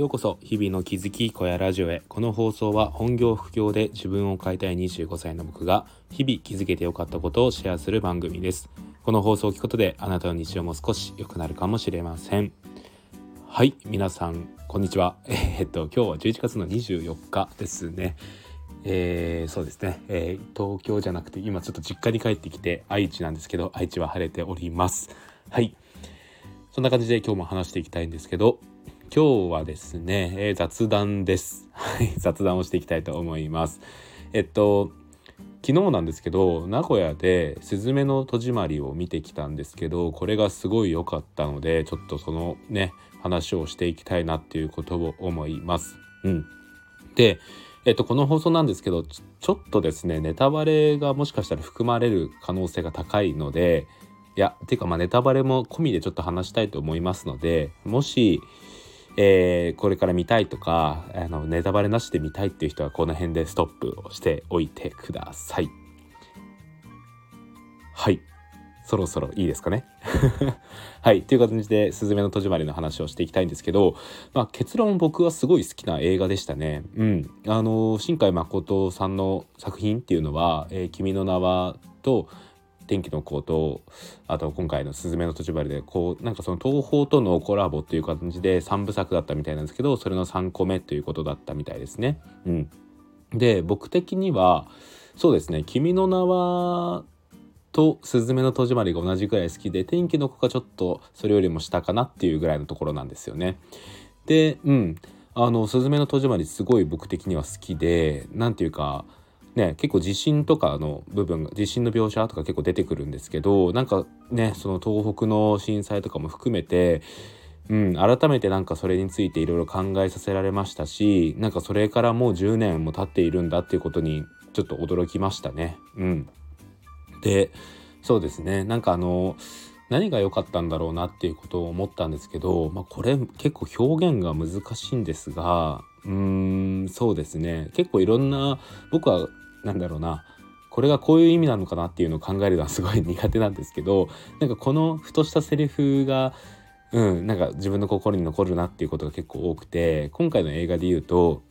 ようこそ日々の気づき小屋ラジオへ。この放送は本業副業で自分を変えたい25歳の僕が日々気づけてよかったことをシェアする番組です。この放送を聞くことであなたの日常も少し良くなるかもしれません。はい皆さんこんにちは。えー、っと今日は11月の24日ですね。えー、そうですね、えー、東京じゃなくて今ちょっと実家に帰ってきて愛知なんですけど愛知は晴れております。はい。そんな感じで今日も話していきたいんですけど今日はですね、えー、雑談です。はい、雑談をしていきたいと思います。えっと、昨日なんですけど、名古屋でスズメの戸締まりを見てきたんですけど、これがすごい良かったので、ちょっとそのね、話をしていきたいなっていうことを思います。うん。で、えっと、この放送なんですけど、ちょっとですね、ネタバレがもしかしたら含まれる可能性が高いので、いや、ていうかまあネタバレも込みでちょっと話したいと思いますので、もし、えー、これから見たいとかあのネタバレなしで見たいっていう人はこの辺でストップをしておいてください。はいそろそろいいですかね？はいという感じで「すずめの戸締まり」の話をしていきたいんですけど、まあ、結論僕はすごい好きな映画でしたね。うん、あの新海誠さんの作品っていうのは「えー、君の名は」と「天気の子とあと今回の「すずめの戸締まり」でこうなんかその東宝とのコラボっていう感じで3部作だったみたいなんですけどそれの3個目ということだったみたいですね。うん、で僕的にはそうですね「君の名は」と「すずめの戸締まり」が同じぐらい好きで天気の子がちょっとそれよりも下かなっていうぐらいのところなんですよね。でうんあの「すずめの戸締まり」すごい僕的には好きで何ていうかね、結構地震とかの部分地震の描写とか結構出てくるんですけどなんかねその東北の震災とかも含めて、うん、改めてなんかそれについていろいろ考えさせられましたしなんかそれからもう10年も経っているんだっていうことにちょっと驚きましたね。うん、でそうですね。なんかあの何が良かったんだろうなっていうことを思ったんですけど、まあ、これ結構表現が難しいんですがうーんそうですね。結構いろんな僕はなんだろうな。これがこういう意味なのかなっていうのを考えるのはすごい苦手なんですけどなんかこのふとしたセリフがうんなんか自分の心に残るなっていうことが結構多くて今回の映画で言うと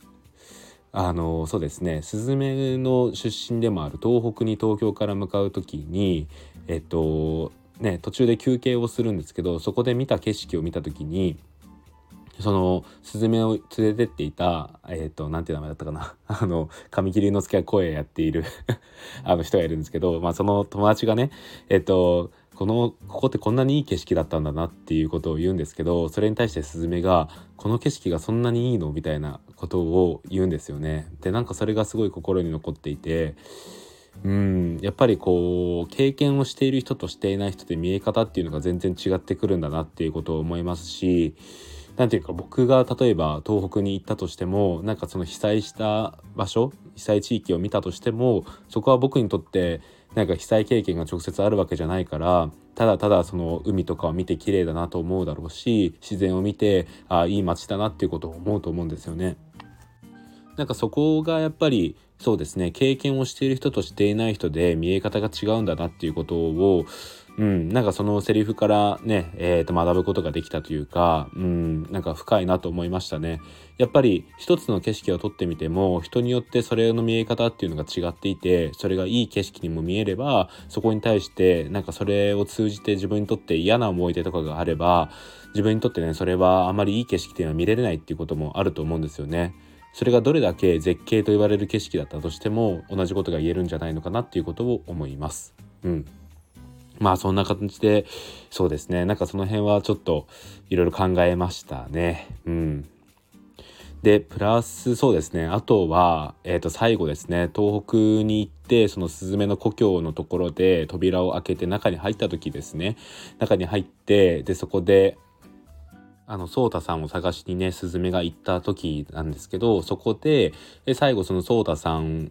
あのそうですね。スズメの出身でもある東北に東京から向かう時にえっとね途中で休憩をするんですけどそこで見た景色を見た時にそのスズメを連れてっていたえっ、ー、と何ていう名前だったかな あの神木隆之介が声やっている あの人がいるんですけど、まあ、その友達がねえっ、ー、とこのここってこんなにいい景色だったんだなっていうことを言うんですけどそれに対してスズメが「この景色がそんなにいいの?」みたいなことを言うんですよね。でなんかそれがすごい心に残っていてうんやっぱりこう経験をしている人としていない人で見え方っていうのが全然違ってくるんだなっていうことを思いますし何ていうか僕が例えば東北に行ったとしてもなんかその被災した場所被災地域を見たとしてもそこは僕にとってなんか被災経験が直接あるわけじゃないからただただその海とかを見て綺麗だなと思うだろうし自然を見てあいい街だなっていうことを思うと思うんですよね。なんかそこがやっぱりそうですね経験をしている人としていない人で見え方が違うんだなっていうことをうん、なんかそのセリフからね、えー、と学ぶことができたというか、うん、なんか深いなと思いましたね。やっぱり一つの景色を撮ってみても人によってそれの見え方っていうのが違っていてそれがいい景色にも見えればそこに対してなんかそれを通じて自分にとって嫌な思い出とかがあれば自分にとってねそれはあまりいい景色っていうのは見れないっていうこともあると思うんですよね。それがどれだけ絶景と言われる景色だったとしても同じことが言えるんじゃないのかなっていうことを思います。うんまあそんな形でそうですね。なんかその辺はちょっといろいろ考えましたね。うん。でプラスそうですね。あとは、えー、と最後ですね。東北に行ってそのスズメの故郷のところで扉を開けて中に入った時ですね。中に入ってでそこであの、ソータさんを探しにね、スズメが行った時なんですけど、そこで、で最後そのソータさん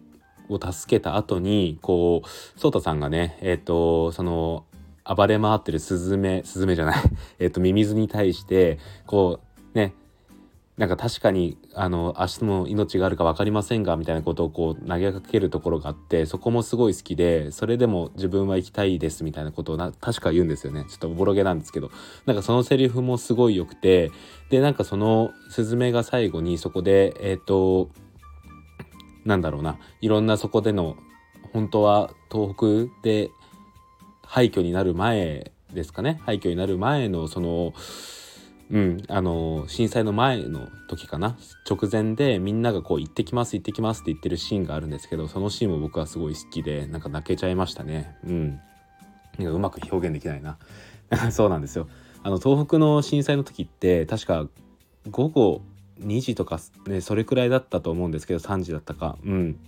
を助けた後にこうソータさんがねえっ、ー、とその暴れ回ってるスズメスズメじゃない。えっとミミズに対してこうねなんか確かにあの明日も命があるか分かりませんがみたいなことをこう投げかけるところがあってそこもすごい好きでそれでも自分は行きたいですみたいなことをな確か言うんですよね。ちょっとおぼろげなんですけど。なんかそのセリフもすごい良くてでなんかそのスズメが最後にそこでえっ、ー、となんだろうな。いろんなそこでの本当は東北で廃墟になる前ですかね。廃墟になる前のそのうん、あの震災の前の時かな。直前でみんながこう「行ってきます行ってきます」って言ってるシーンがあるんですけどそのシーンも僕はすごい好きでなんか泣けちゃいましたね。うん。なんかうまく表現できないな。そうなんですよ。あの東北の震災の時って確か午後2時とかねそれくらいだったと思うんですけど3時だったかうん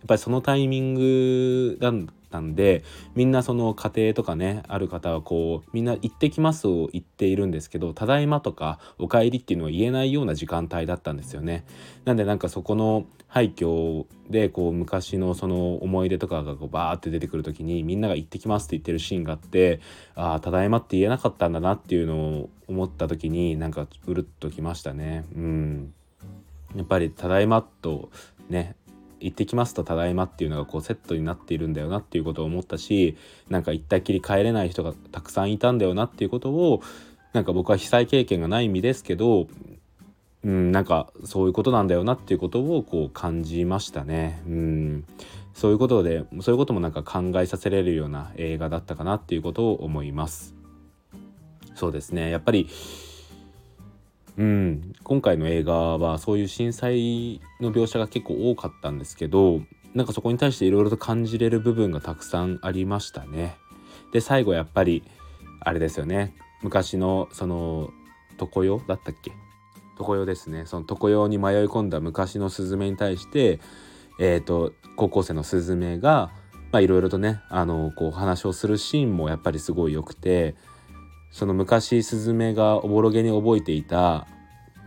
やっぱりそのタイミングだったんでみんなその家庭とかねある方はこうみんな行ってきますを言っているんですけどただいまとかお帰りっていうのは言えないような時間帯だったんですよね。なんでなんかそこの廃墟でこう昔のその思い出とかがこうバーって出てくる時にみんなが行ってきますって言ってるシーンがあってああただいまって言えなかったんだなっていうのを思った時になんかうるっときましたね。うんやっぱりただいまとね行ってきますとただいまっていうのがこうセットになっているんだよなっていうことを思ったしなんか行ったっきり帰れない人がたくさんいたんだよなっていうことをなんか僕は被災経験がない身ですけどうん、なんかそういうことなんだよなっていうことをこう感じましたね。うん、そういうことでそういうこともなんか考えさせられるような映画だったかなっていうことを思います。そうですねやっぱりうん、今回の映画はそういう震災の描写が結構多かったんですけどなんかそこに対していろいろと感じれる部分がたくさんありましたね。で最後やっぱりあれですよね昔のその常世だったっけ？常世ですね。その常世に迷い込んだ昔のスズメに対してえーと、高校生のスズメがいろいろとねあのこう話をするシーンもやっぱりすごい良くてその昔スズメがおぼろげに覚えていた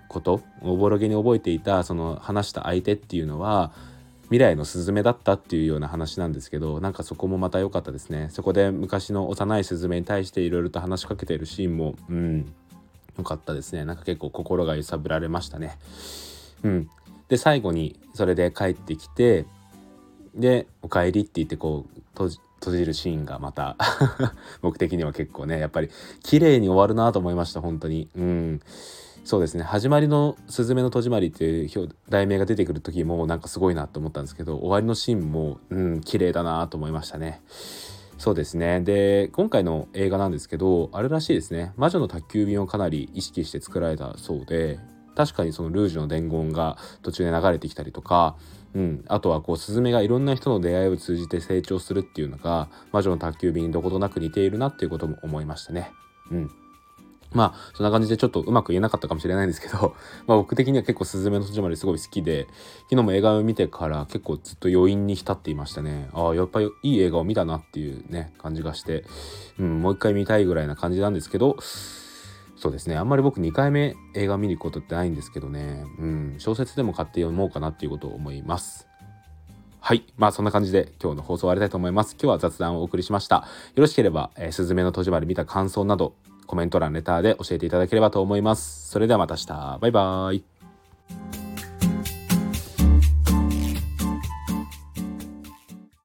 ことおぼろげに覚えていたその話した相手っていうのは未来のスズメだったっていうような話なんですけどなんかそこもまた良かったですね。そこで昔の幼いスズメに対していろいろと話しかけてるシーンもうん。良かったですね。なんか結構心が揺さぶられましたね。うん。で最後にそれで帰ってきてで「おかえり」って言ってこう閉じ閉じるシーンがまた 僕的には結構ねやっぱり綺麗に終わるなと思いました本当に。うん。そうですね。始まりの「すずめの戸締まり」っていう題名が出てくる時もなんかすごいなと思ったんですけど終わりのシーンもうん綺麗だなと思いましたね。そうですね。で今回の映画なんですけどあれらしいですね。魔女の宅急便をかなり意識して作られたそうで確かにそのルージュの伝言が途中で流れてきたりとかうん、あとはこうスズメがいろんな人の出会いを通じて成長するっていうのが魔女の宅急便にどことなく似ているなっていうことも思いましたね。うん。まあそんな感じでちょっとうまく言えなかったかもしれないんですけど、まあ、僕的には結構「すずめの戸締まり」すごい好きで昨日も映画を見てから結構ずっと余韻に浸っていましたねああやっぱりいい映画を見たなっていうね感じがして、うん、もう一回見たいぐらいな感じなんですけどそうですねあんまり僕2回目映画見に行くことってないんですけどね、うん、小説でも買って読もうかなっていうことを思いますはい。まあそんな感じで今日の放送終わりたいと思います。今日は雑談をお送りしました。よろしければ、えー、すずめの戸締まり見た感想などコメント欄、レターで教えていただければと思います。それではまた明日。バイバーイ。